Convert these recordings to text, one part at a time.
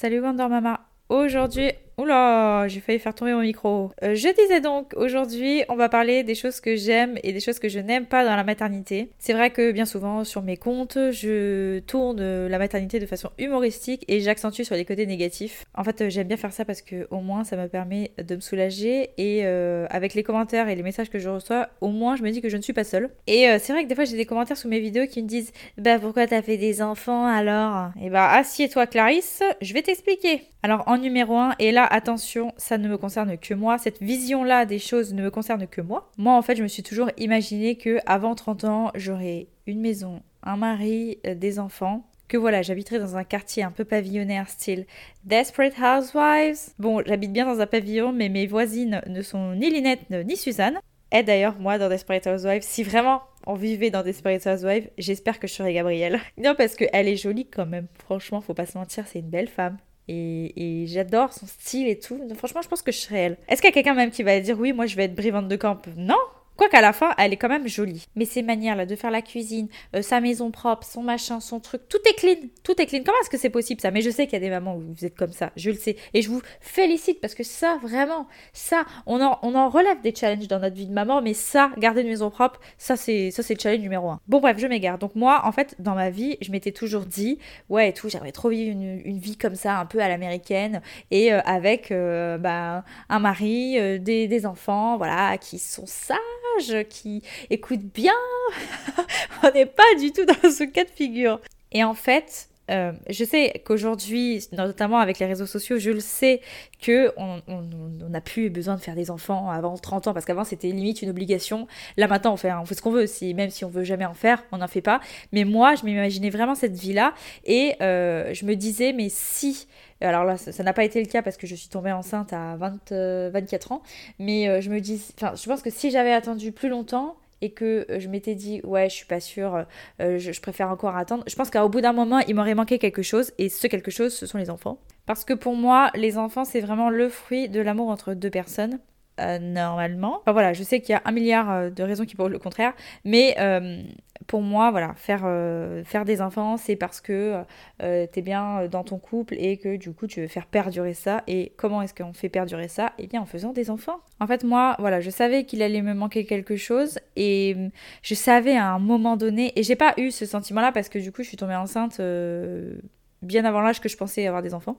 Salut Wonder Mama. Aujourd'hui, Oula, j'ai failli faire tomber mon micro. Euh, je disais donc, aujourd'hui, on va parler des choses que j'aime et des choses que je n'aime pas dans la maternité. C'est vrai que bien souvent, sur mes comptes, je tourne la maternité de façon humoristique et j'accentue sur les côtés négatifs. En fait, euh, j'aime bien faire ça parce que au moins, ça me permet de me soulager et euh, avec les commentaires et les messages que je reçois, au moins, je me dis que je ne suis pas seule. Et c'est vrai que des fois, j'ai des commentaires sous mes vidéos qui me disent Bah, pourquoi t'as fait des enfants alors? Et bah, assieds-toi, Clarisse, je vais t'expliquer. Alors, en numéro 1, et là, attention, ça ne me concerne que moi. Cette vision-là des choses ne me concerne que moi. Moi, en fait, je me suis toujours imaginé que avant 30 ans, j'aurais une maison, un mari, euh, des enfants que voilà, j'habiterais dans un quartier un peu pavillonnaire style Desperate Housewives. Bon, j'habite bien dans un pavillon, mais mes voisines ne sont ni Linette ni Suzanne. Et d'ailleurs, moi, dans Desperate Housewives, si vraiment on vivait dans Desperate Housewives, j'espère que je serais Gabrielle. Non, parce qu'elle est jolie quand même. Franchement, faut pas se mentir, c'est une belle femme. Et, j'adore son style et tout. franchement, je pense que je serais elle. Est-ce qu'il y a quelqu'un même qui va dire oui, moi je vais être brivante de camp? Non Quoi qu'à la fin, elle est quand même jolie. Mais ces manières-là de faire la cuisine, euh, sa maison propre, son machin, son truc, tout est clean. Tout est clean. Comment est-ce que c'est possible ça? Mais je sais qu'il y a des mamans où vous êtes comme ça. Je le sais. Et je vous félicite parce que ça, vraiment, ça, on en, on en relève des challenges dans notre vie de maman. Mais ça, garder une maison propre, ça, c'est ça c'est le challenge numéro un. Bon, bref, je m'égare. Donc, moi, en fait, dans ma vie, je m'étais toujours dit, ouais, et tout, j'aimerais trop vivre une, vie comme ça, un peu à l'américaine. Et euh, avec euh, bah, un mari, des, des enfants, voilà, qui sont sages qui écoute bien. on n'est pas du tout dans ce cas de figure. Et en fait, euh, je sais qu'aujourd'hui, notamment avec les réseaux sociaux, je le sais que on n'a plus besoin de faire des enfants avant 30 ans parce qu'avant c'était limite une obligation. Là maintenant on fait, on fait ce qu'on veut, si, même si on veut jamais en faire, on n'en fait pas. Mais moi je m'imaginais vraiment cette vie-là et euh, je me disais mais si alors là, ça n'a pas été le cas parce que je suis tombée enceinte à 20, 24 euh, ans. Mais euh, je me dis, enfin, je pense que si j'avais attendu plus longtemps et que euh, je m'étais dit, ouais, je suis pas sûre, je, préfère encore attendre, je pense qu'au bout d'un moment, il m'aurait manqué quelque chose. Et ce quelque chose, ce sont les enfants. Parce que pour moi, les enfants, c'est vraiment le fruit de l'amour entre deux personnes. normalement. Enfin voilà, je sais qu'il y a un milliard de raisons qui prouvent le contraire, mais pour moi, voilà, faire, euh, faire des enfants, c'est parce que euh, tu es bien dans ton couple et que du coup, tu veux faire perdurer ça. Et comment est-ce qu'on fait perdurer ça? Eh bien, en faisant des enfants. En fait, moi, voilà, je savais qu'il allait me manquer quelque chose et je savais à un moment donné, et j'ai pas eu ce sentiment-là parce que du coup, je suis tombée enceinte euh, bien avant l'âge que je pensais avoir des enfants.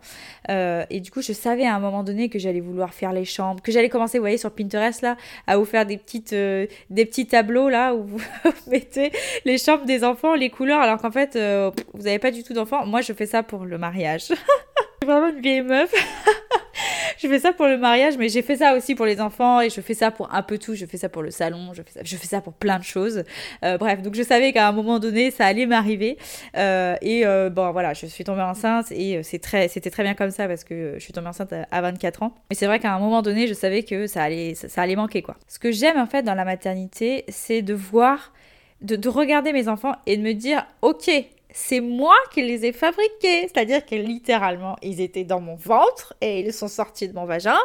Euh, et du coup, je savais à un moment donné que j'allais vouloir faire les chambres, que j'allais commencer, vous voyez, sur Pinterest, là, à vous faire des, petites, euh, des petits tableaux, là, où vous mettez les chambres des enfants, les couleurs, alors qu'en fait, euh, vous n'avez pas du tout d'enfants. Moi, je fais ça pour le mariage. vraiment une vieille meuf. je fais ça pour le mariage, mais j'ai fait ça aussi pour les enfants et je fais ça pour un peu tout. Je fais ça pour le salon, je fais ça, je fais ça pour plein de choses. Euh, bref, donc je savais qu'à un moment donné, ça allait m'arriver. Euh, et euh, bon, voilà, je suis tombée enceinte et c'est très, c'était très bien comme ça parce que je suis tombée enceinte à 24 ans. Mais c'est vrai qu'à un moment donné, je savais que ça allait, ça, allait manquer quoi. Ce que j'aime en fait dans la maternité, c'est de voir, de, de regarder mes enfants et de me dire, ok, c'est moi qui les ai fabriqués. C'est-à-dire que littéralement, ils étaient dans mon ventre et ils sont sortis de mon vagin.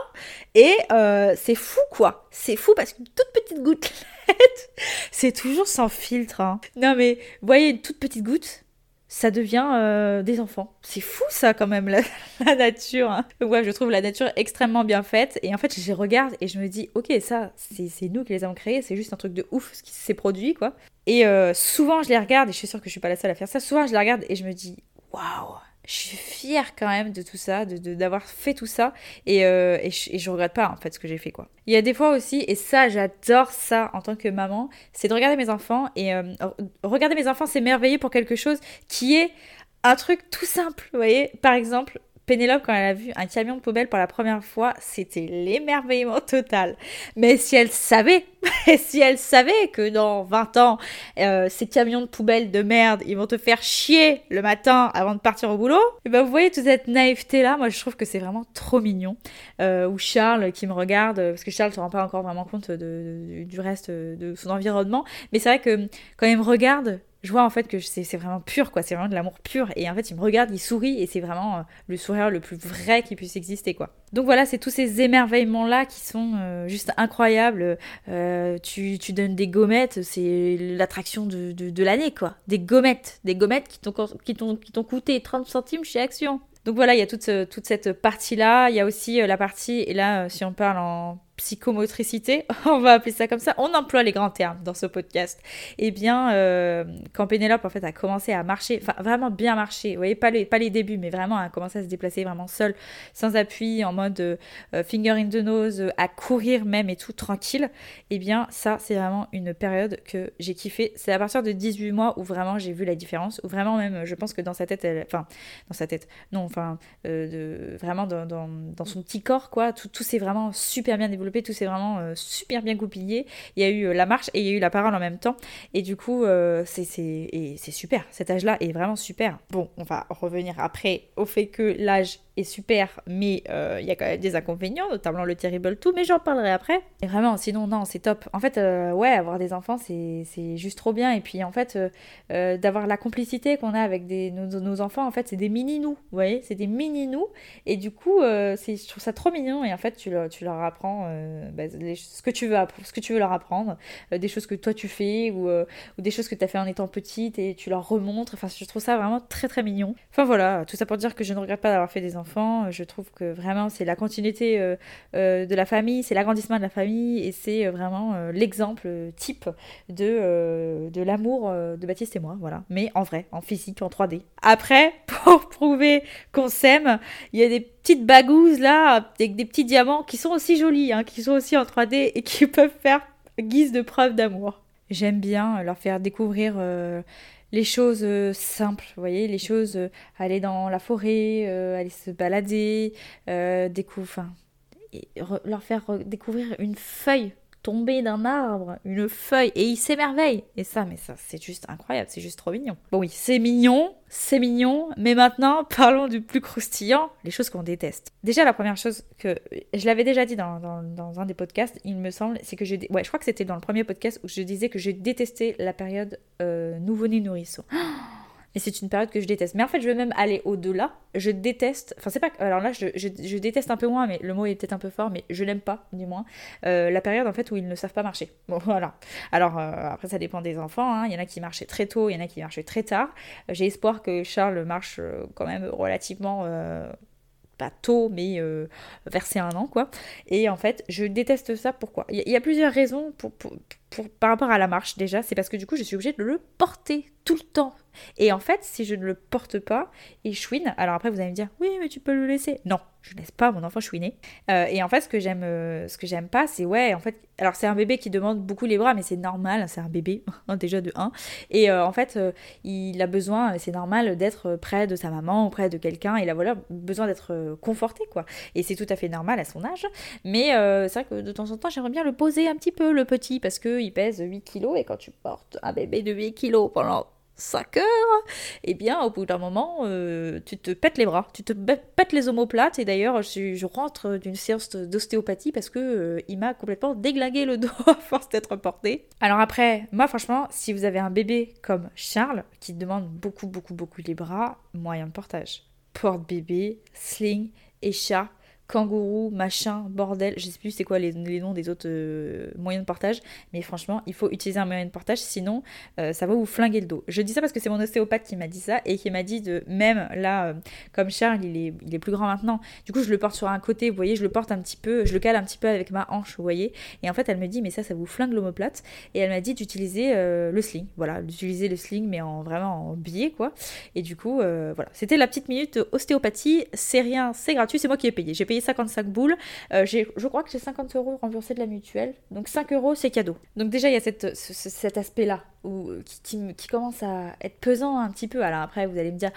Et euh, c'est fou, quoi. C'est fou parce qu'une toute petite gouttelette, c'est toujours sans filtre. Hein. Non, mais vous voyez, une toute petite goutte, ça devient euh, des enfants. C'est fou ça quand même, la, nature. Hein. Ouais, je trouve la nature extrêmement bien faite. Et en fait, je regarde et je me dis, ok, ça, c'est nous qui les avons créés, c'est juste un truc de ouf ce qui s'est produit, quoi. Et euh, souvent, je les regarde, et je suis sûre que je suis pas la seule à faire ça, souvent, je les regarde et je me dis, waouh, je suis fière quand même de tout ça, d'avoir de, fait tout ça, et, euh, et, je, et, regrette pas en fait ce que j'ai fait quoi. Il y a des fois aussi, et ça j'adore ça en tant que maman, c'est de regarder mes enfants, et euh, regarder mes enfants c'est merveilleux pour quelque chose qui est un truc tout simple, vous voyez, par exemple, Pénélope, quand elle a vu un camion de poubelle pour la première fois, c'était l'émerveillement total. Mais si elle savait, si elle savait que dans 20 ans, euh, ces camions de poubelle de merde, ils vont te faire chier le matin avant de partir au boulot, eh ben vous voyez toute cette naïveté-là, moi je trouve que c'est vraiment trop mignon. Euh, ou Charles qui me regarde, parce que Charles ne se rend pas encore vraiment compte du reste de son environnement, mais c'est vrai que quand il me regarde, je vois en fait que c'est vraiment pur, quoi. C'est vraiment de l'amour pur. Et en fait, il me regarde, il sourit, et c'est vraiment euh, le sourire le plus vrai qui puisse exister, quoi. Donc voilà, c'est tous ces émerveillements-là qui sont euh, juste incroyables. Euh, tu, tu, donnes des gommettes, c'est l'attraction de, l'année, quoi. Des gommettes. Des gommettes qui t'ont coûté 30 centimes chez Action. Donc voilà, il y a toute, toute cette partie-là. Il y a aussi la partie, et là, si on parle en psychomotricité, on va appeler ça comme ça, on emploie les grands termes dans ce podcast. Eh bien, euh, quand Pénélope en fait a commencé à marcher, enfin vraiment bien marcher, vous voyez, pas les, pas les débuts, mais vraiment a commencé à se déplacer vraiment seule, sans appui, en mode euh, finger in the nose, à courir même et tout tranquille, eh bien ça c'est vraiment une période que j'ai kiffé. C'est à partir de 18 mois où vraiment j'ai vu la différence, où vraiment même je pense que dans sa tête, enfin dans sa tête, non, enfin euh, de, vraiment dans, dans, dans, son petit corps quoi, tout, tout s'est vraiment super bien développé tout s'est vraiment euh, super bien goupillé. Il y a eu euh, la marche et il y a eu la parole en même temps. Et du coup, euh, c'est super. Cet âge-là est vraiment super. Bon, on va revenir après au fait que l'âge est super, mais euh, il y a quand même des inconvénients, notamment le terrible tout, mais j'en parlerai après. Et vraiment, sinon, non, c'est top. En fait, euh, ouais, avoir des enfants, c'est juste trop bien. Et puis, en fait, euh, d'avoir la complicité qu'on a avec des, nos, enfants, en fait, c'est des mini-nous, vous voyez, c'est des mini-nous. Et du coup, je trouve ça trop mignon. Et en fait, tu, tu leur apprends bah, ce, que tu veux, ce que tu veux leur apprendre, des choses que toi tu fais, ou, ou des choses que tu as fait en étant petite, et tu leur remontres. Enfin, je trouve ça vraiment très, très mignon. Enfin, voilà, tout ça pour dire que je ne regrette pas d'avoir fait des enfants je trouve que vraiment c'est la continuité euh, euh, de la famille, c'est l'agrandissement de la famille et c'est euh, vraiment l'exemple type de, de l'amour de Baptiste et moi. Voilà. Mais en vrai, en physique, en 3D. Après, pour prouver qu'on s'aime, il y a des petites bagouses là, avec des petits diamants qui sont aussi jolis, hein, qui sont aussi en 3D et qui peuvent faire guise de preuve d'amour. J'aime bien leur faire découvrir les choses euh, simples, vous voyez, les choses, euh, aller dans la forêt, euh, aller se balader, découvrir, leur faire découvrir une feuille tomber d'un arbre, une feuille, et il s'émerveille. Et ça, mais ça, c'est juste incroyable, c'est juste trop mignon. Bon oui, c'est mignon, c'est mignon, mais maintenant, parlons du plus croustillant, les choses qu'on déteste. Déjà, la première chose que, je l'avais déjà dit dans, dans, un des podcasts, il me semble, c'est que je, ouais, je crois que c'était dans le premier podcast où je disais que j'ai détesté la période euh, nouveau-né nourrisson. Et c'est une période que je déteste. Mais en fait, je vais même aller au-delà. Je déteste, enfin c'est pas, alors là, je, déteste un peu moins, mais le mot est peut-être un peu fort, mais je n'aime pas, du moins, euh, la période en fait où ils ne savent pas marcher. Bon, voilà. Alors euh, après, ça dépend des enfants. Hein. Il y en a qui marchaient très tôt, il y en a qui marchaient très tard. J'ai espoir que Charles marche euh, quand même relativement pas tôt, mais euh, vers un an, quoi. Et en fait, je déteste ça. Pourquoi? Il y, a plusieurs raisons pour, pour, par rapport à la marche, déjà. C'est parce que du coup, je suis obligée de le porter tout le temps. Et en fait, si je ne le porte pas, il chouine. Alors après, vous allez me dire, oui, mais tu peux le laisser. Non, je laisse pas mon enfant chouiner. Euh, et en fait, ce que j'aime, euh, ce que j'aime pas, c'est ouais, en fait, alors c'est un bébé qui demande beaucoup les bras, mais c'est normal, c'est un bébé hein, déjà de 1. Et euh, en fait, il a besoin, c'est normal d'être près de sa maman ou près de quelqu'un. Il a voilà besoin d'être conforté, quoi. Et c'est tout à fait normal à son âge. Mais c'est vrai que de temps en temps, j'aimerais bien le poser un petit peu, le petit, parce qu'il pèse 8 kilos et quand tu portes un bébé de 8 kilos pendant 5 heures, et bien au bout d'un moment, euh, tu te pètes les bras, tu te pètes les omoplates, et d'ailleurs je, je, rentre d'une séance d'ostéopathie parce que euh, il m'a complètement déglingué le dos à force d'être porté. Alors après, moi franchement, si vous avez un bébé comme Charles, qui demande beaucoup beaucoup beaucoup les bras, moyen de portage. Porte-bébé, sling, écharpe, kangourou, machin, bordel, je sais plus c'est quoi les, noms des autres euh, moyens de portage, mais franchement, il faut utiliser un moyen de portage, sinon euh, ça va vous flinguer le dos. Je dis ça parce que c'est mon ostéopathe qui m'a dit ça et qui m'a dit de même là, euh, comme Charles, il est, plus grand maintenant, du coup je le porte sur un côté, vous voyez, je le porte un petit peu, je le cale un petit peu avec ma hanche, vous voyez, et en fait elle me dit mais ça, ça vous flingue l'omoplate, et elle m'a dit d'utiliser le sling, voilà, d'utiliser le sling mais en vraiment en billet quoi, et du coup voilà, c'était la petite minute ostéopathie, c'est rien, c'est gratuit, c'est moi qui ai payé, j'ai payé 55 boules. Euh, je crois que j'ai 50 euros remboursés de la mutuelle. Donc 5 euros, c'est cadeau. Donc déjà, il y a cet aspect-là qui, commence à être pesant un petit peu. Alors après, vous allez me dire,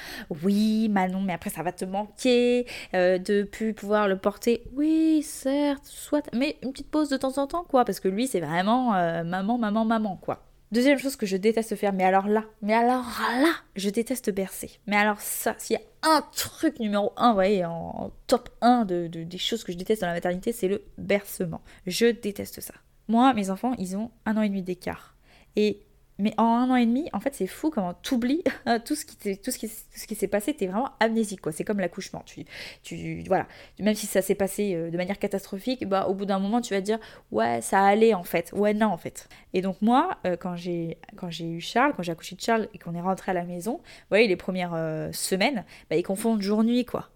oui, Manon, mais après, ça va te manquer euh, de plus pouvoir le porter. Oui, certes, soit. Mais une petite pause de temps en temps, quoi. Parce que lui, c'est vraiment euh, maman, maman, maman, quoi. Deuxième chose que je déteste faire, mais alors là, mais alors là, je déteste bercer. Mais alors ça, s'il y a un truc numéro un, vous voyez, en top 1 de, des choses que je déteste dans la maternité, c'est le bercement. Je déteste ça. Moi, mes enfants, ils ont un an et demi d'écart. Et mais en un an et demi, en fait, c'est fou comment t'oublies tout ce qui tout ce qui, qui s'est passé. T'es vraiment amnésique, quoi. C'est comme l'accouchement. Tu, tu, voilà. Même si ça s'est passé euh, de manière catastrophique, bah, au bout d'un moment, tu vas te dire, ouais, ça allait en fait. Ouais, non, en fait. Et donc moi, euh, quand j'ai, eu Charles, quand j'ai accouché de Charles et qu'on est rentré à la maison, vous voyez, les premières euh, semaines, bah, ils confondent jour-nuit, quoi.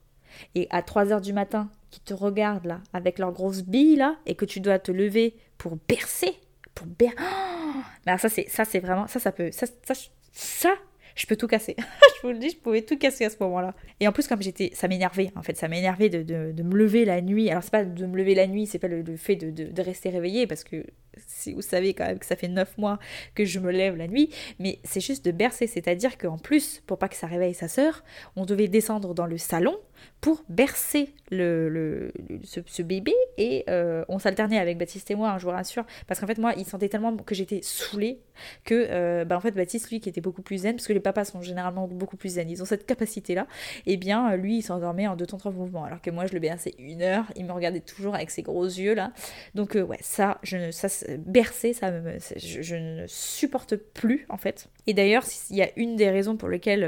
et à 3 heures du matin, qui te regardent là, avec leurs grosses billes là, et que tu dois te lever pour bercer, pour bercer. mais alors ça, c'est, ça, c'est vraiment, ça, ça peut, ça, ça, ça je peux tout casser. je vous le dis, je pouvais tout casser à ce moment-là. Et en plus, comme j'étais, ça m'énervait, en fait, ça m'énervait de, de, me lever la nuit. Alors, c'est pas de me lever la nuit, c'est pas le, fait de, de, rester réveillé, parce que si vous savez quand même que ça fait 9 mois que je me lève la nuit, mais c'est juste de bercer. C'est-à-dire qu'en plus, pour pas que ça réveille sa sœur, on devait descendre dans le salon pour bercer le, le, ce, bébé et euh, on s'alternait avec Baptiste et moi, hein, je vous rassure, parce qu'en fait moi il sentait tellement que j'étais saoulée que euh, bah, en fait Baptiste lui qui était beaucoup plus zen, parce que les papas sont généralement beaucoup plus zen, ils ont cette capacité là, et eh bien lui il s'endormait en deux temps trois mouvements, alors que moi je le berçais une heure, il me regardait toujours avec ses gros yeux là, donc euh, ouais ça, je, ça bercer ça je, ne supporte plus en fait, et d'ailleurs il y a une des raisons pour lesquelles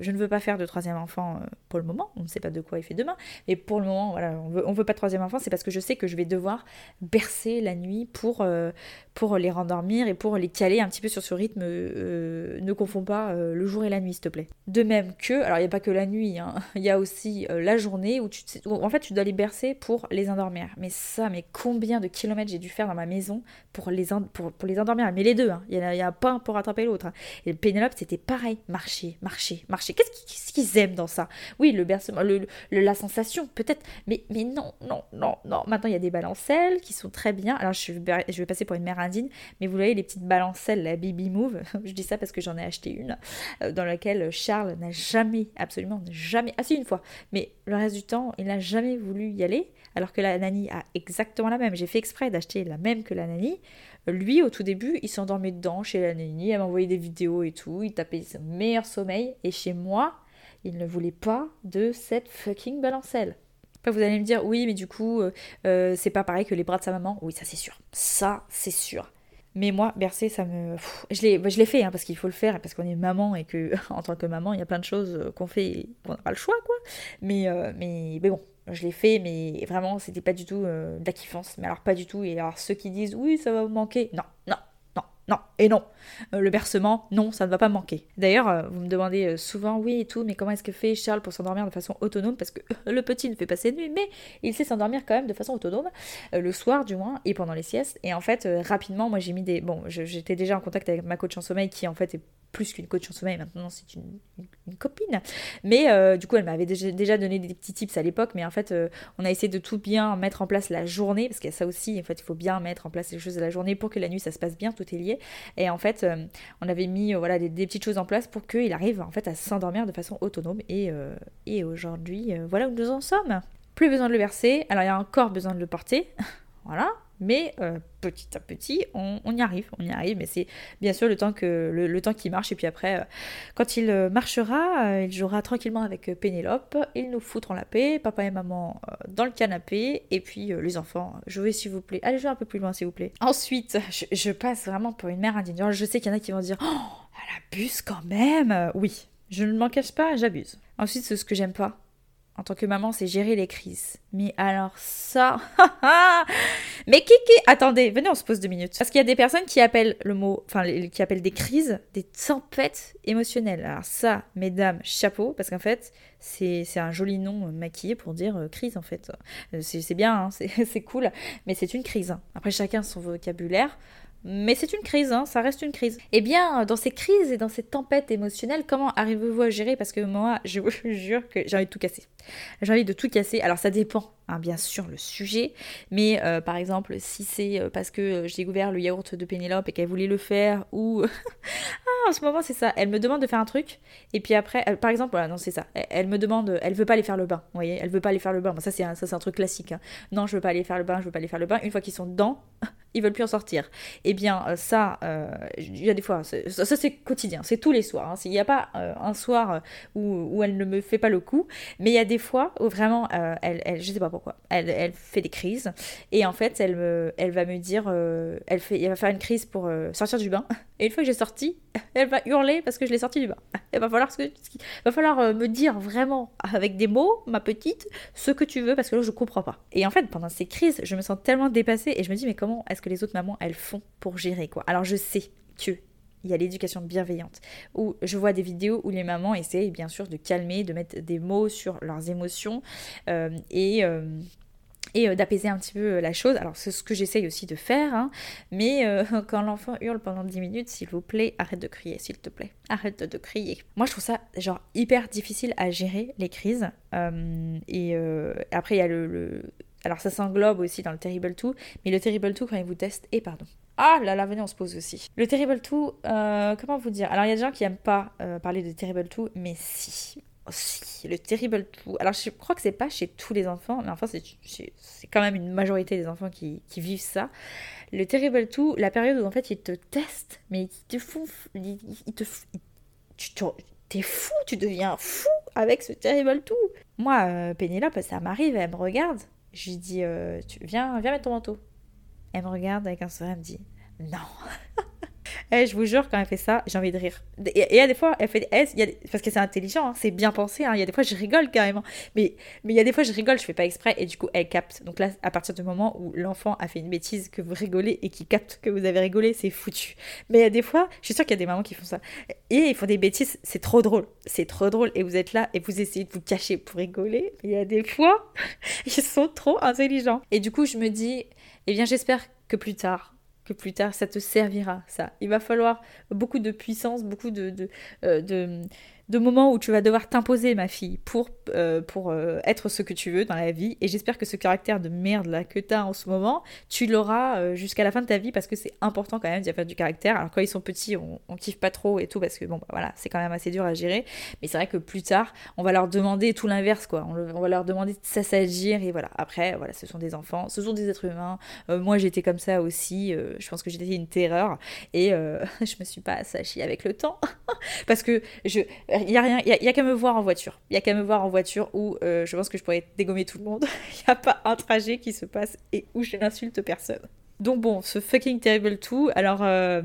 je ne veux pas faire de troisième enfant pour le moment, on ne sait pas de quoi il fait demain. Mais pour le moment, voilà, on veut, on veut pas de troisième enfant, c'est parce que je sais que je vais devoir bercer la nuit pour, euh, pour les rendormir et pour les caler un petit peu sur ce rythme. Euh, ne confonds pas euh, le jour et la nuit, s'il te plaît. De même que, alors il n'y a pas que la nuit, hein, il y a aussi la journée où tu, en fait, tu dois les bercer pour les endormir. Mais ça, mais combien de kilomètres j'ai dû faire dans ma maison pour les, pour, les endormir? Mais les deux, hein. il n'y a, a, pas un pour rattraper l'autre. Hein. Et Pénélope, c'était pareil, marcher, marcher, marcher. Qu'est-ce qu'ils aiment dans ça? Oui, le bercement, le, la sensation, peut-être. Mais, mais non, non, non, non. Maintenant, il y a des balancelles qui sont très bien. Alors, je vais, je vais passer pour une mère indienne, mais vous voyez les petites balancelles, la Baby Move. je dis ça parce que j'en ai acheté une, euh, dans laquelle Charles n'a jamais, absolument jamais, ah si, une fois, mais le reste du temps, il n'a jamais voulu y aller, alors que la Nani a exactement la même. J'ai fait exprès d'acheter la même que la Nani. Lui, au tout début, il s'endormait dedans chez la Nani, elle m'envoyait des vidéos et tout, il tapait son meilleur sommeil, et chez moi, il ne voulait pas de cette fucking balancelle. Après, vous allez me dire, oui, mais du coup, euh, euh, c'est pas pareil que les bras de sa maman. Oui, ça c'est sûr. Ça, c'est sûr. Mais moi, bercer, ça me. je l'ai, bah, je l'ai fait, hein, parce qu'il faut le faire, parce qu'on est maman, et que, en tant que maman, il y a plein de choses euh, qu'on fait qu'on n'a pas le choix, quoi. Mais, mais, mais bon, je l'ai fait, mais vraiment, c'était pas du tout kiffance. Mais alors, pas du tout. Et alors, ceux qui disent, oui, ça va vous manquer. Non, non, non, et non. Euh, le bercement, non, ça ne va pas manquer. D'ailleurs, euh, vous me demandez euh, souvent, oui et tout, mais comment est-ce que fait Charles pour s'endormir de façon autonome? Parce que le petit ne fait pas ses nuits, mais il sait s'endormir quand même de façon autonome, le soir du moins, et pendant les siestes. Et en fait, rapidement, moi j'ai mis des... Bon, j'étais déjà en contact avec ma coach en sommeil qui en fait est plus qu'une coach en sommeil, maintenant c'est une, copine. Mais euh, du coup, elle m'avait déjà, donné des petits tips à l'époque, mais en fait, euh, on a essayé de tout bien mettre en place la journée, parce qu'il y a ça aussi, en fait, il faut bien mettre en place les choses de la journée pour que la nuit ça se passe bien, tout est lié. Et en fait, euh, on avait mis voilà, des, petites choses en place pour qu'il arrive en fait à s'endormir de façon autonome. Et, et aujourd'hui, voilà où nous en sommes. Plus besoin de le verser, alors il y a encore besoin de le porter. voilà, mais euh, petit à petit, on, y arrive, on y arrive. Mais c'est bien sûr le temps que qui marche. Et puis après, euh, quand il euh, marchera, il jouera tranquillement avec Pénélope. Ils nous foutront la paix, papa et maman dans le canapé. Et puis les enfants, jouez s'il vous plaît. Allez jouer un peu plus loin s'il vous plaît. Ensuite, je, passe vraiment pour une mère indigne. Je sais qu'il y en a qui vont dire, oh, elle abuse quand même. Oui, je ne m'en cache pas, j'abuse. Ensuite, c'est ce que j'aime pas en tant que maman, c'est gérer les crises. Mais alors ça... Mais qui... Attendez, venez, on se pose deux minutes. Parce qu'il y a des personnes qui appellent le mot... Enfin, qui appellent des crises des tempêtes émotionnelles. Alors ça, mesdames, chapeau, parce qu'en fait, c'est un joli nom maquillé pour dire euh, crise, en fait. Euh, c'est bien, hein, c'est cool, mais c'est une crise. Après, chacun son vocabulaire. Mais c'est une crise, hein, ça reste une crise. Eh bien, dans ces crises et dans ces tempêtes émotionnelles, comment arrivez-vous à gérer? Parce que moi, je vous jure que j'ai envie de tout casser. J'ai envie de tout casser. Alors ça dépend, hein, bien sûr, le sujet. Mais euh, par exemple, si c'est euh, parce que euh, j'ai découvert le yaourt de Pénélope et qu'elle voulait le faire, ou... ah, en ce moment, c'est ça. Elle me demande de faire un truc. Et puis après, par exemple, voilà, non, c'est ça. Elle, me demande, elle veut pas aller faire le bain. Vous voyez, elle veut pas aller faire le bain. ça, c'est un, un truc classique. Hein. Non, je veux pas aller faire le bain, je veux pas aller faire le bain. Une fois qu'ils sont dedans, ils veulent plus en sortir. Eh bien, euh, ça, euh, il y a des fois, ça, c'est quotidien, c'est tous les soirs. Hein. Il n'y a pas euh, un soir où, où, elle ne me fait pas le coup, mais il y a des fois où vraiment, elle, elle, je sais pas pourquoi, elle, elle, fait des crises et en fait, elle, me, elle va me dire, elle, fait, elle va faire une crise pour sortir du bain. Et une fois que j'ai sorti, elle va hurler parce que je l'ai sorti du bain. Il va falloir, que, va falloir me dire vraiment avec des mots, ma petite, ce que tu veux parce que là, je comprends pas. Et en fait, pendant ces crises, je me sens tellement dépassée et je me dis, mais comment est-ce que les autres mamans, elles font pour gérer, quoi. Alors je sais que il y a l'éducation bienveillante, où je vois des vidéos où les mamans essaient bien sûr de calmer, de mettre des mots sur leurs émotions euh, et, euh, et euh, d'apaiser un petit peu la chose. Alors c'est ce que j'essaye aussi de faire, hein. mais quand l'enfant hurle pendant 10 minutes, s'il vous plaît, arrête de crier, s'il te plaît, arrête de crier. Moi je trouve ça genre hyper difficile à gérer les crises. et après il y a le, Alors ça s'englobe aussi dans le Terrible 2, mais le Terrible 2 quand il vous teste, et pardon, ah là là, venez, on se pose aussi. Le Terrible 2, euh, comment vous dire? Alors il y a des gens qui n'aiment pas euh, parler de Terrible 2, mais si. si, le Terrible 2. Alors je crois que c'est pas chez tous les enfants, mais enfin c'est quand même une majorité des enfants qui, vivent ça. Le Terrible 2, la période où en fait ils te testent, mais ils te font. Ils, te. tu t'es fou, tu deviens fou avec ce Terrible 2. Moi, euh, Pénélope, ça m'arrive, elle me regarde. Je lui dis, tu, viens, viens mettre ton manteau. Elle me regarde avec un sourire, elle me dit non. Eh, je vous jure, quand elle fait ça, j'ai envie de rire. Et, il y a des fois, elle fait. parce que c'est intelligent, hein, c'est bien pensé. Hein, il y a des fois, je rigole carrément. Mais il y a des fois, je rigole, je fais pas exprès. Et du coup, elle capte. Donc là, à partir du moment où l'enfant a fait une bêtise, que vous rigolez et qui capte que vous avez rigolé, c'est foutu. Mais il y a des fois, je suis sûre qu'il y a des mamans qui font ça. Et ils font des bêtises, c'est trop drôle. C'est trop drôle. Et vous êtes là et vous essayez de vous cacher pour rigoler. Il y a des fois, ils sont trop intelligents. Et du coup, je me dis, eh bien, j'espère que plus tard, plus tard, ça te servira, ça. Il va falloir beaucoup de puissance, beaucoup de, de, euh, de de moments où tu vas devoir t'imposer, ma fille, pour, euh, pour euh, être ce que tu veux dans la vie. Et j'espère que ce caractère de merde là que tu as en ce moment, tu l'auras euh, jusqu'à la fin de ta vie parce que c'est important quand même d'y faire du caractère. Alors quand ils sont petits, on, kiffe pas trop et tout parce que bon, bah, voilà, c'est quand même assez dur à gérer. Mais c'est vrai que plus tard, on va leur demander tout l'inverse, quoi. On, va leur demander de s'assagir et voilà. Après, voilà, ce sont des enfants, ce sont des êtres humains. moi, j'étais comme ça aussi. je pense que j'étais une terreur et je me suis pas assagie avec le temps parce que je il y a rien, il a, qu'à me voir en voiture. Il y a qu'à me voir en voiture où euh, je pense que je pourrais dégommer tout le monde. Il n'y a pas un trajet qui se passe et où je n'insulte personne. Donc bon, ce fucking terrible tout. Alors, euh,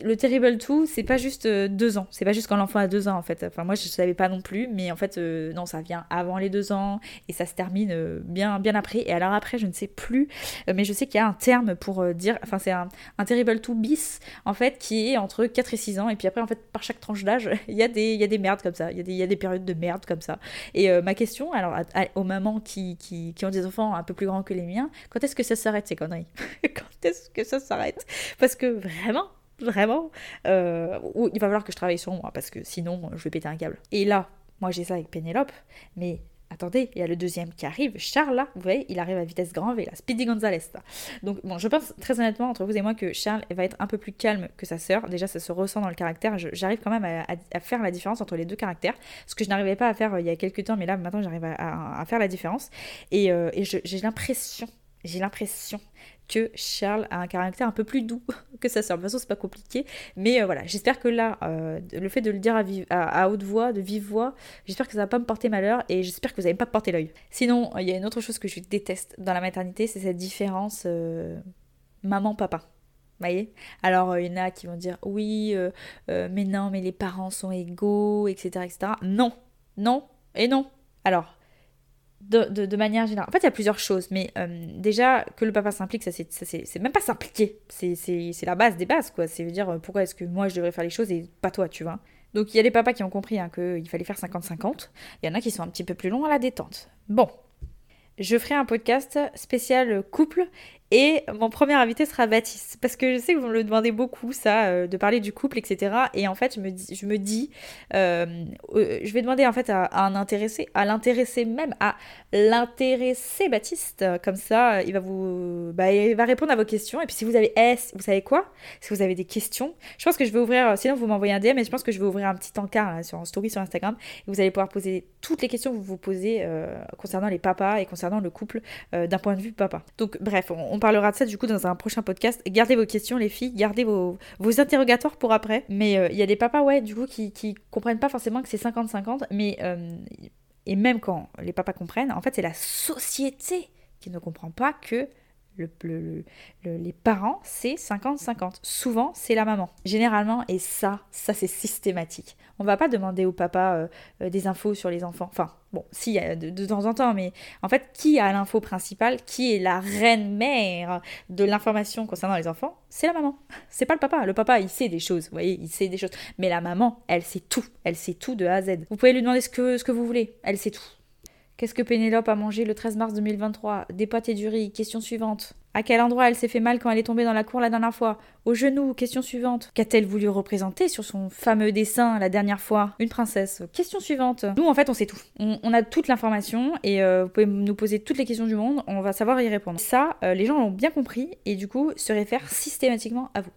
le Terrible 2, c'est pas juste euh, deux ans. C'est pas juste quand l'enfant a deux ans, en fait. Enfin, moi, je savais pas non plus, mais en fait, euh, non, ça vient avant les deux ans et ça se termine bien, bien après. Et alors après, je ne sais plus, mais je sais qu'il y a un terme pour dire. Enfin, c'est un, Terrible 2 bis, en fait, qui est entre 4 et 6 ans. Et puis après, en fait, par chaque tranche d'âge, il y, a des, il y a des merdes comme ça. Il y, a des, y a des périodes de merde comme ça. Et ma question, alors, aux mamans qui, qui, qui, ont des enfants un peu plus grands que les miens, quand est-ce que ça s'arrête ces conneries? Quand est-ce que ça s'arrête Parce que vraiment, vraiment, euh, il va falloir que je travaille sur moi parce que sinon je vais péter un câble. Et là, moi j'ai ça avec Pénélope, mais attendez, il y a le deuxième qui arrive, Charles là, vous voyez, il arrive à vitesse grand V, là, Speedy Gonzalez. Donc bon, je pense très honnêtement entre vous et moi que Charles va être un peu plus calme que sa sœur. Déjà, ça se ressent dans le caractère. J'arrive quand même à, faire la différence entre les deux caractères, ce que je n'arrivais pas à faire euh, il y a quelques temps, mais là maintenant j'arrive à, faire la différence. Et, euh, et j'ai l'impression, j'ai l'impression que Charles a un caractère un peu plus doux que sa sœur. De toute façon, c'est pas compliqué. Mais euh, voilà, j'espère que là, euh, le fait de le dire à, haute voix, de vive voix, j'espère que ça va pas me porter malheur et j'espère que vous n'allez pas me porter l'œil. Sinon, il y a une autre chose que je déteste dans la maternité, c'est cette différence euh, maman-papa. Vous voyez? Alors, il y en a qui vont dire oui, mais non, mais les parents sont égaux, etc., etc. Non, non et non. Alors, de, manière générale. En fait, il y a plusieurs choses, mais euh, déjà, que le papa s'implique, ça c'est même pas s'impliquer, c'est la base des bases, quoi. C'est dire euh, pourquoi est-ce que moi je devrais faire les choses et pas toi, tu vois. Donc il y a des papas qui ont compris hein, qu'il fallait faire 50-50, il y en a qui sont un petit peu plus longs à la détente. Bon, je ferai un podcast spécial couple et mon premier invité sera Baptiste. Parce que je sais que vous me le demandez beaucoup, ça, euh, de parler du couple, etc. Et en fait, je me dis, je, me dis, euh, euh, je vais demander en fait à, un intéressé, à l'intéresser même, à l'intéresser Baptiste. Comme ça, il va vous, bah, il va répondre à vos questions. Et puis si vous avez, S, vous savez quoi Si vous avez des questions, je pense que je vais ouvrir, sinon vous m'envoyez un DM, mais je pense que je vais ouvrir un petit encart sur story sur Instagram. Et vous allez pouvoir poser toutes les questions que vous vous posez concernant les papas et concernant le couple d'un point de vue papa. Donc bref, on on parlera de ça du coup dans un prochain podcast. Gardez vos questions, les filles, gardez vos, vos interrogatoires pour après. Mais il euh, y a des papas, ouais, du coup, qui, qui comprennent pas forcément que c'est 50-50, mais. Euh, et même quand les papas comprennent, en fait, c'est la société qui ne comprend pas que les parents, c'est 50-50. Souvent, c'est la maman. Généralement, et ça, ça c'est systématique. On va pas demander au papa euh, euh, des infos sur les enfants. Enfin, bon, si, de, de temps en temps, mais en fait, qui a l'info principale Qui est la reine mère de l'information concernant les enfants? C'est la maman. C'est pas le papa. Le papa, il sait des choses, vous voyez, il sait des choses. Mais la maman, elle sait tout. Elle sait tout de A à Z. Vous pouvez lui demander ce que, ce que vous voulez. Elle sait tout. Qu'est-ce que Pénélope a mangé le 13 mars 2023 Des pâtes et du riz. Question suivante. À quel endroit elle s'est fait mal quand elle est tombée dans la cour la dernière fois? Au genou. Question suivante. Qu'a-t-elle voulu représenter sur son fameux dessin la dernière fois? Une princesse. Question suivante. Nous, en fait, on sait tout. On, a toute l'information et euh, vous pouvez nous poser toutes les questions du monde. On va savoir y répondre. Ça, euh, les gens l'ont bien compris et du coup se réfèrent systématiquement à vous.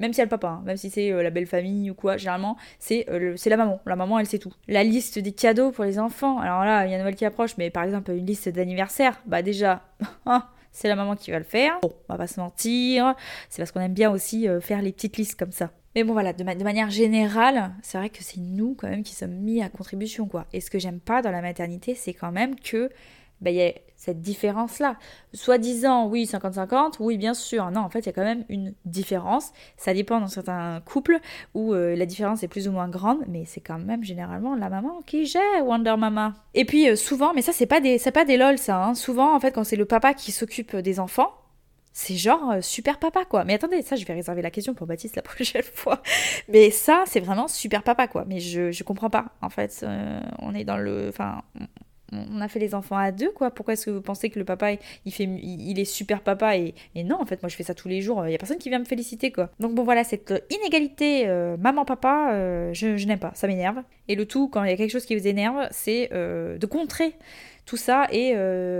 Même si elle papa, hein, même si c'est euh, la belle famille ou quoi, généralement, c'est la maman. La maman, elle sait tout. La liste des cadeaux pour les enfants. Alors là, il y a Noël qui approche, mais par exemple, une liste d'anniversaire, bah déjà, hein, c'est la maman qui va le faire. Bon, on va pas se mentir. C'est parce qu'on aime bien aussi euh, faire les petites listes comme ça. Mais bon, voilà, de, manière générale, c'est vrai que c'est nous quand même qui sommes mis à contribution, quoi. Et ce que j'aime pas dans la maternité, c'est quand même que il y a cette différence-là. Soit-disant, oui, 50-50, oui, bien sûr. Non, en fait, il y a quand même une différence. Ça dépend dans certains couples où euh, la différence est plus ou moins grande, mais c'est quand même généralement la maman qui gère Wonder Mama. Et puis, euh, souvent, mais ça, c'est pas des, pas des lol, ça. Hein. Souvent, en fait, quand c'est le papa qui s'occupe des enfants, c'est genre euh, super papa quoi. Mais attendez, ça je vais réserver la question pour Baptiste la prochaine fois. Mais ça c'est vraiment super papa quoi. Mais je, je comprends pas en fait. on est dans le. Enfin, on a fait les enfants à deux, quoi. Pourquoi est-ce que vous pensez que le papa, il, fait, il, est super papa et, non, en fait, moi je fais ça tous les jours. Il y a personne qui vient me féliciter, quoi. Donc bon, voilà, cette inégalité euh, maman-papa, euh, je, n'aime pas. Ça m'énerve. Et le tout, quand il y a quelque chose qui vous énerve, c'est euh, de contrer tout ça et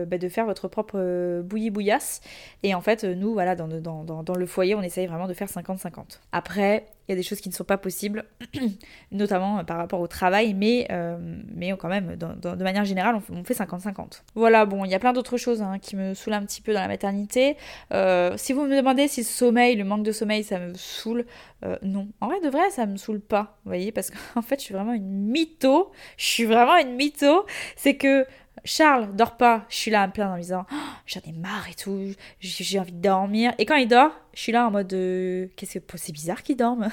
bah, de faire votre propre bouillie-bouillasse. Et en fait, nous, voilà, dans, le foyer, on essaye vraiment de faire 50-50. Après, il y a des choses qui ne sont pas possibles, notamment euh, par rapport au travail, mais, euh, mais quand même, de manière générale, on, fait 50-50. Voilà, bon, il y a plein d'autres choses hein, qui me saoulent un petit peu dans la maternité. Euh, si vous me demandez si le sommeil, le manque de sommeil, ça me saoule, non. En vrai, de vrai, ça me saoule pas, vous voyez, parce qu'en fait, je suis vraiment une mytho. Je suis vraiment une mytho. C'est que Charles dort pas, je suis là me plaindre en disant oh, j'en ai marre et tout, j'ai envie de dormir. Et quand il dort, je suis là en mode euh, qu'est-ce que c'est bizarre qu'il dorme.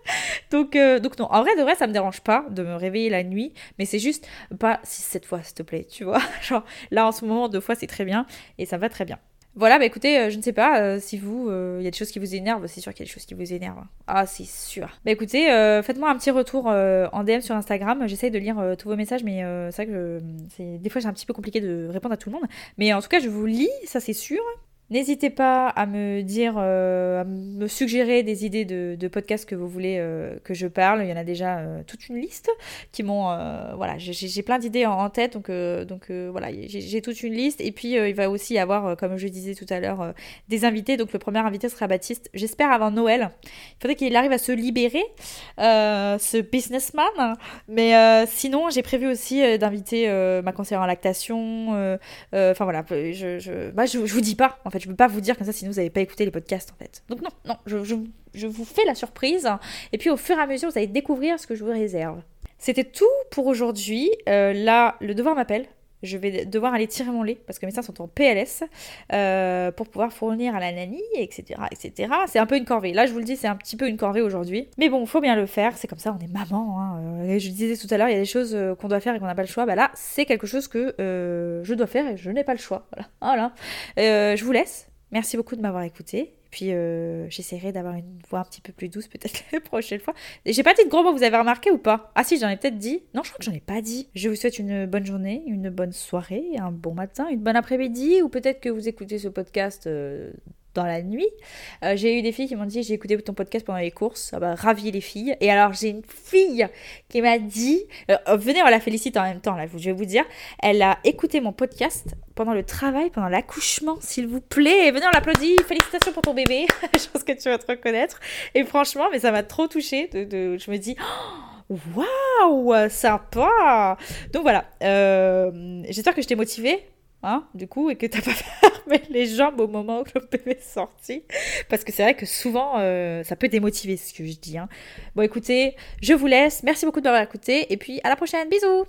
donc euh, donc non, en vrai de vrai ça me dérange pas de me réveiller la nuit, mais c'est juste pas 6 7 fois s'il te plaît, tu vois. Genre là en ce moment deux fois c'est très bien et ça va très bien. Voilà, bah écoutez, euh, je ne sais pas euh, si vous, il euh, y a des choses qui vous énervent, c'est sûr qu'il y a des choses qui vous énervent. Ah, c'est sûr. Bah écoutez, faites-moi un petit retour en DM sur Instagram. J'essaye de lire tous vos messages, mais c'est vrai que des fois c'est un petit peu compliqué de répondre à tout le monde. Mais en tout cas, je vous lis, ça c'est sûr. N'hésitez pas à me dire, euh, à me suggérer des idées de, podcasts que vous voulez euh, que je parle. Il y en a déjà euh, toute une liste qui m'ont. voilà, j'ai plein d'idées en, tête, donc, voilà, j'ai toute une liste. Et puis il va aussi y avoir, comme je disais tout à l'heure, des invités. Donc le premier invité sera Baptiste, j'espère avant Noël. Il faudrait qu'il arrive à se libérer, ce businessman. Mais sinon, j'ai prévu aussi d'inviter ma conseillère en lactation. Enfin voilà, je, je, bah, je vous dis pas en fait je peux pas vous dire comme ça si vous n'avez pas écouté les podcasts en fait. Donc non, non, je, je, vous fais la surprise. Et puis au fur et à mesure, vous allez découvrir ce que je vous réserve. C'était tout pour aujourd'hui. Euh, là, le devoir m'appelle. Je vais devoir aller tirer mon lait parce que mes seins sont en PLS euh, pour pouvoir fournir à la nanny, etc. etc. C'est un peu une corvée. Là, je vous le dis, c'est un petit peu une corvée aujourd'hui. Mais bon, faut bien le faire. C'est comme ça, on est maman. Hein. Euh, je disais tout à l'heure, il y a des choses qu'on doit faire et qu'on n'a pas le choix. Bah là, c'est quelque chose que je dois faire et je n'ai pas le choix. Voilà. voilà. je vous laisse. Merci beaucoup de m'avoir écouté. Puis euh, j'essaierai d'avoir une voix un petit peu plus douce peut-être la prochaine fois. J'ai pas dit de gros mots, vous avez remarqué ou pas? Ah si, j'en ai peut-être dit. Non, je crois que j'en ai pas dit. Je vous souhaite une bonne journée, une bonne soirée, un bon matin, une bonne après-midi, ou peut-être que vous écoutez ce podcast euh, dans la nuit. Euh, j'ai eu des filles qui m'ont dit j'ai écouté ton podcast pendant les courses. Ah bah, ravi les filles. Et alors j'ai une fille qui m'a dit euh, venez on la félicite en même temps là. Je vais vous dire elle a écouté mon podcast pendant le travail, pendant l'accouchement s'il vous plaît. Et venez on l'applaudit. Félicitations pour ton bébé. je pense que tu vas te reconnaître. Et franchement mais ça m'a trop touchée. De, je me dis oh, Waouh, sympa! Donc voilà, euh, j'espère que je t'ai motivée Hein, du coup, et que t'as pas fermé les jambes au moment où le bébé est sorti. Parce que c'est vrai que souvent, euh, ça peut démotiver ce que je dis. Hein. Bon, écoutez, je vous laisse. Merci beaucoup de m'avoir écouté. Et puis, à la prochaine. Bisous